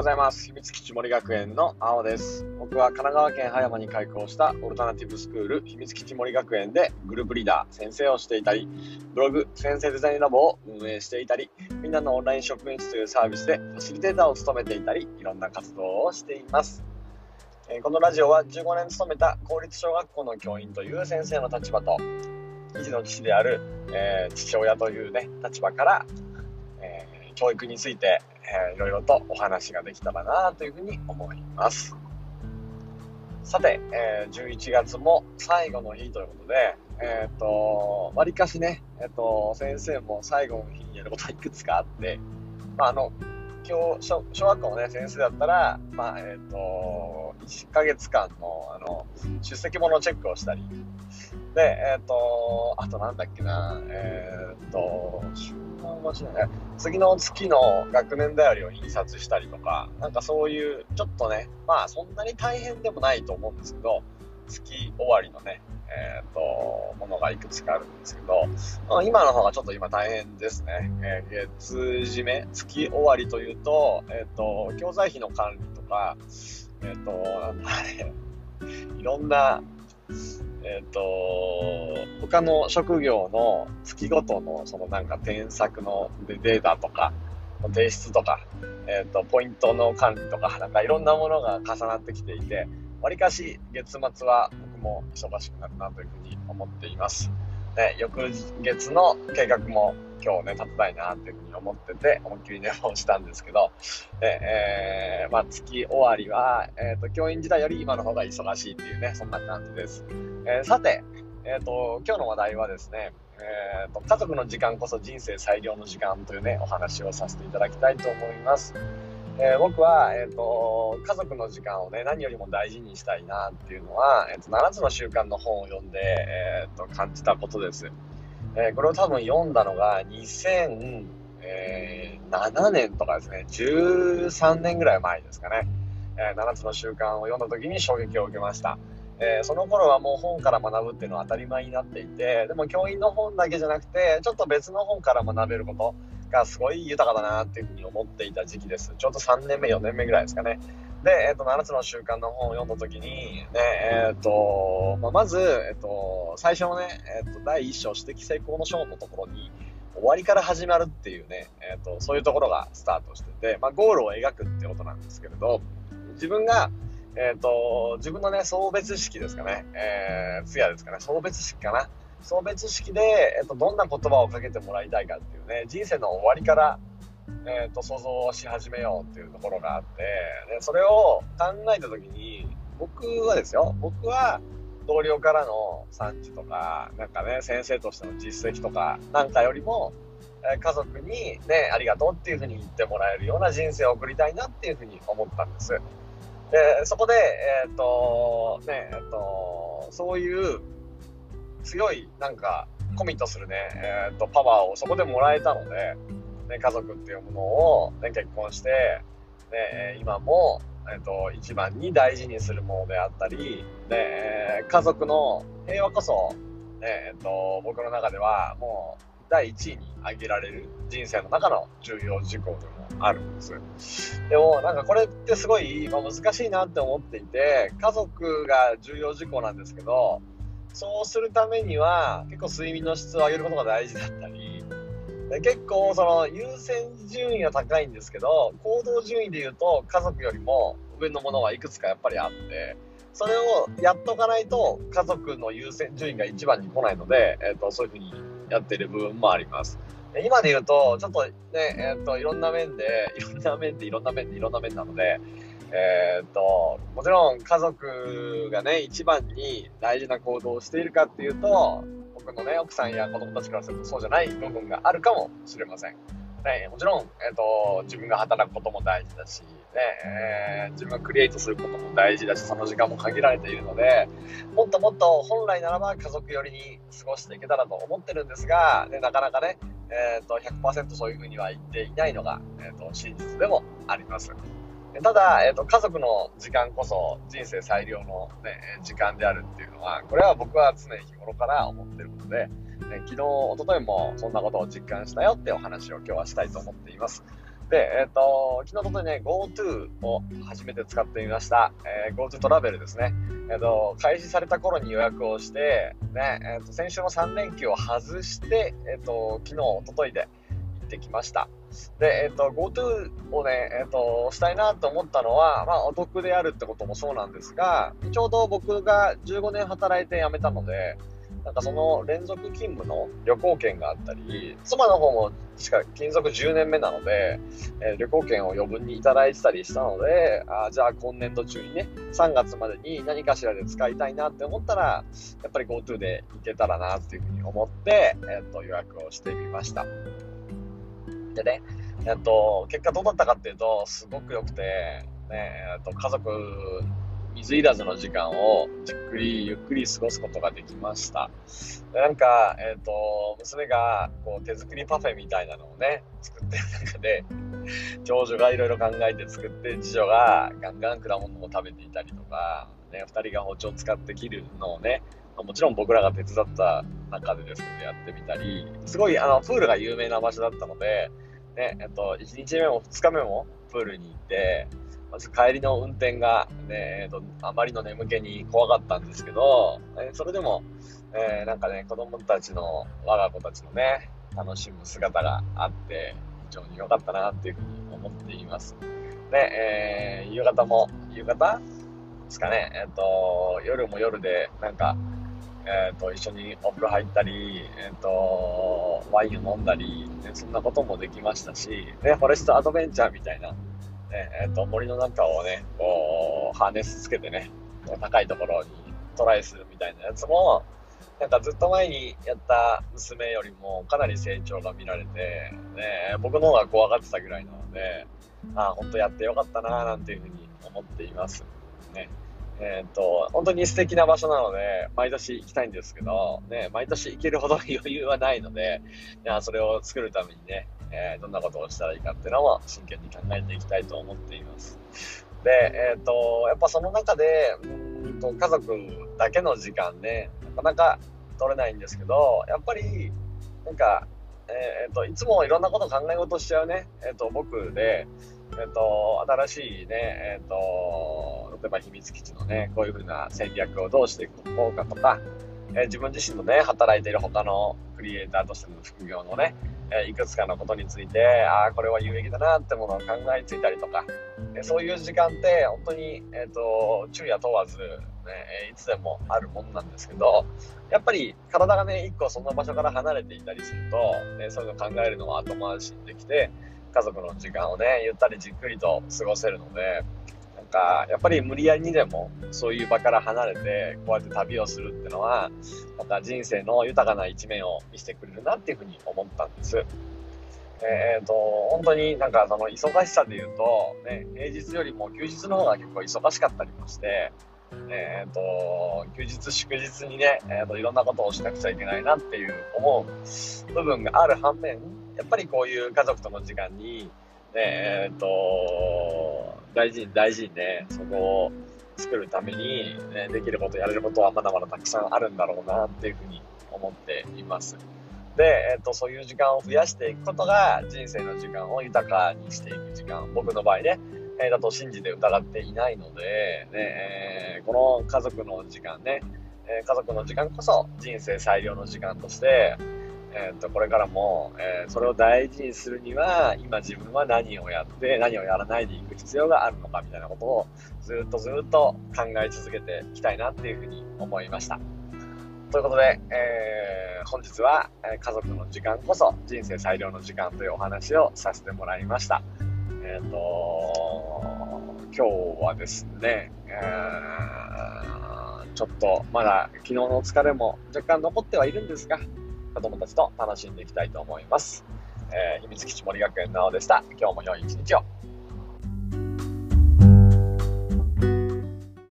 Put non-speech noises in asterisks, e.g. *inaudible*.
ございます。秘密基地森学園の青です。僕は神奈川県葉山に開校したオルタナティブスクール秘密基地森学園でグループリーダー、先生をしていたり、ブログ、先生デザインラボを運営していたり、みんなのオンライン職員室というサービスでファシリテーターを務めていたり、いろんな活動をしています。このラジオは15年勤めた公立小学校の教員という先生の立場と、2児の父である、えー、父親というね、立場から、教育についてえー、いろいろとお話ができたらなというふうに思います。さて、えー、11月も最後の日ということで、えっ、ー、と、わりかしね、えっ、ー、と、先生も最後の日にやることはいくつかあって、まあ、あの、今日小、小学校のね、先生だったら、まあ、えっ、と、1ヶ月間の、あの、出席物チェックをしたり、で、えっ、と、あとなんだっけな、えっ、と、次の月の学年だよりを印刷したりとか、なんかそういう、ちょっとね、まあそんなに大変でもないと思うんですけど、月終わりのね、えっ、ー、と、ものがいくつかあるんですけど、まあ、今の方がちょっと今大変ですね。えー、月締め、月終わりというと、えっ、ー、と、教材費の管理とか、えっ、と、なんだね、いろんな、えっ、ー、と、他の職業の月ごとの、そのなんか添削のデータとか、提出とか、えっ、ー、と、ポイントの管理とか、なんかいろんなものが重なってきていて、わりかし月末は僕も忙しくなるなというふうに思っています。ね、翌月の計画も今日ね、立てたいなっていうふうに思ってて、思いっきり *laughs* 寝坊したんですけど、えー、まあ、月終わりは、えっ、ー、と、教員時代より今の方が忙しいっていうね、そんな感じです。えー、さて、えっ、と、今日の話題はですね、えっ、と、家族の時間こそ人生最良の時間というね、お話をさせていただきたいと思います。え僕は、えっ、と、家族の時間をね、何よりも大事にしたいなっていうのは、えっ、と、7つの習慣の本を読んで、えっ、と、感じたことです。えー、これを多分読んだのが2007年とかですね、13年ぐらい前ですかね。えー、7つの習慣を読んだ時に衝撃を受けました。えー、その頃はもう本から学ぶっていうのは当たり前になっていて、でも教員の本だけじゃなくて、ちょっと別の本から学べることがすごい豊かだなっていうふうに思っていた時期です。ちょうど3年目、4年目ぐらいですかね。で、えっ、ー、と、7つの習慣の本を読んだ時に、ね、えっ、ー、と、まあ、まず、えっ、ー、と、最初のね、えっ、と、第1章、指摘成功の章のところに、終わりから始まるっていうね、えっ、と、そういうところがスタートしてて、まあ、ゴールを描くってことなんですけれど、自分が、えっ、と、自分のね、送別式ですかね、えー、通夜ですかね、送別式かな。送別式で、えっ、と、どんな言葉をかけてもらいたいかっていうね、人生の終わりからえーと、想像し始めようっていうところがあって、でそれを考えた時に僕はですよ僕は同僚からの産地とかなんかね先生としての実績とかなんかよりも、家族にねありがとうっていうふうに言ってもらえるような人生を送りたいなっていうふうに思ったんです。でそこでえっ、とねえっ、とそういう強いなんかコミットするね、えーとパワーをそこでもらえたのでね、家族っていうものを、ね、結婚して、ね、今も、えっと、一番に大事にするものであったり、ね、家族の平和こそ、ね、えっと、僕の中ではもう第一位に挙げられる人生の中の重要事項でもあるんです。でもなんかこれってすごい、ま、難しいなって思っていて、家族が重要事項なんですけど、そうするためには結構睡眠の質を上げることが大事だったり、で結構その優先順位は高いんですけど行動順位で言うと家族よりも上のものはいくつかやっぱりあってそれをやっとかないと家族の優先順位が一番に来ないので、えーと、そういうふうにやってる部分もあります。今で言うと、ちょっとね、えっ、ー、と、いろんな面で、*laughs* いろんな面で、いろんな面で、いろんな面なので、えっ、ー、と、もちろん家族がね、一番に大事な行動をしているかっていうと、僕のね、奥さんや子供たちからするとそうじゃない部分があるかもしれません。ね、もちろん、えっ、ー、と、自分が働くことも大事だし、ね、えー、自分がクリエイトすることも大事だし、その時間も限られているので、もっともっと本来ならば家族寄りに過ごしていけたらと思ってるんですが、ね、なかなかね、え、ー、と、100%そういうふうには言っていないのが、えっ、と、真実でもあります。ただ、えっ、と、家族の時間こそ人生最良の、ね、時間であるっていうのは、これは僕は常日頃から思ってることで、ね、昨日、一昨日もそんなことを実感したよってお話を今日はしたいと思っています。で、えっ、ー、と、昨日とね、GoTo を初めて使ってみました。えー、GoTo トラベルですね。えっ、ー、と、開始された頃に予約をして、ね、えっ、と、先週の3連休を外して、えっ、と、昨日、おとといで行ってきました。で、えっ、と、GoTo をね、えっ、と、したいなと思ったのは、まあ、お得であるってこともそうなんですが、ちょうど僕が15年働いて辞めたので、なんかその連続勤務の旅行券があったり、妻の方もしか勤続10年目なので、えー、旅行券を余分にいただいてたりしたので、あじゃあ今年度中にね、3月までに何かしらで使いたいなって思ったら、やっぱり GoTo で行けたらなっていうふうに思って、えっ、ー、と予約をしてみました。でね、えっ、ー、と、結果どうだったかっていうと、すごく良くて、ね、えっ、と、家族水入らずの時間をじっくりゆっくり過ごすことができました。なんか、えっ、ー、と、娘がこう手作りパフェみたいなのをね、作ってる中で、*laughs* 長女がいろいろ考えて作って、次女がガンガン果物を食べていたりとか、ね、二人が包丁を使って切るのをね、もちろん僕らが手伝った中でですけどやってみたり、すごいあのプールが有名な場所だったので、ね、えっと、1日目も2日目もプールに行って、まず帰りの運転がね、えーと、あまりの眠気に怖かったんですけど、えー、それでも、えー、なんかね、子供たちの、我が子たちのね、楽しむ姿があって、非常に良かったなっていうふうに思っています。で、えー、夕方も、夕方ですかね、えっ、と、夜も夜で、なんか、え、ー、と、一緒にお風呂入ったり、えっ、ー、と、ワインを飲んだり、ね、そんなこともできましたし、ね、フォレストアドベンチャーみたいな、ね、え、ー、と、森の中をね、こう、ハーネスつけてね、高いところにトライするみたいなやつも、なんかずっと前にやった娘よりもかなり成長が見られて、ね、僕の方が怖がってたぐらいなので、あ本当やってよかったななんていうふうに思っています。ね。えっ、ー、と、本当に素敵な場所なので、毎年行きたいんですけど、ね、毎年行けるほど余裕はないので、いやそれを作るためにね、えー、どんなことをしたらいいかっていうのも真剣に考えていきたいと思っています。で、えっ、ー、と、やっぱその中で、うんと家族だけの時間ね、なかなか取れないんですけど、やっぱり、なんか、えっ、ー、と、いつもいろんなこと考え事しちゃうね、えっ、と、僕で、えっ、と、新しいね、えっ、と、例えば秘密基地のね、こういう風な戦略をどうしていこうかとか、え自分自身のね、働いている他のクリエイターとしての副業のね、えいくつかのことについて、ああ、これは有益だなってものを考えついたりとか、えそういう時間って本当に、えっ、ー、と、昼夜問わず、ね、いつでもあるもんなんですけど、やっぱり体がね、一個その場所から離れていたりすると、ね、そういうの考えるのは後回しにできて、家族の時間をね、ゆったりじっくりと過ごせるので、か、やっぱり無理やりにでもそういう場から離れて、こうやって旅をするってのは、また人生の豊かな一面を見せてくれるなっていうふうに思ったんです。えっ、ー、と、本当になんかその忙しさで言うと、ね、平日よりも休日の方が結構忙しかったりもして、えっ、ー、と、休日祝日にね、え、ー、と、いろんなことをしなくちゃいけないなっていう思う部分がある反面、やっぱりこういう家族との時間に、えっ、と、大事に大事にね、そこを作るために、ね、できること、やれることはまだまだたくさんあるんだろうなっていうふうに思っています。で、えっ、と、そういう時間を増やしていくことが人生の時間を豊かにしていく時間、僕の場合ね、えー、だと信じて疑っていないので、ねえー、この家族の時間ね、え家族の時間こそ人生最良の時間として、えー、とこれからも、えー、それを大事にするには今自分は何をやって何をやらないでいく必要があるのかみたいなことをずっとずっと考え続けていきたいなっていうふうに思いました。ということで、えー、本日は、家族の時間こそ人生最良の時間というお話をさせてもらいました。えっ、ー、と今日はですね、えー、ちょっとまだ昨日の疲れも若干残ってはいるんですが、子供たちと楽しんでいきたいと思います。えー、秘密基地森学園なおでした。今日も良い一日を。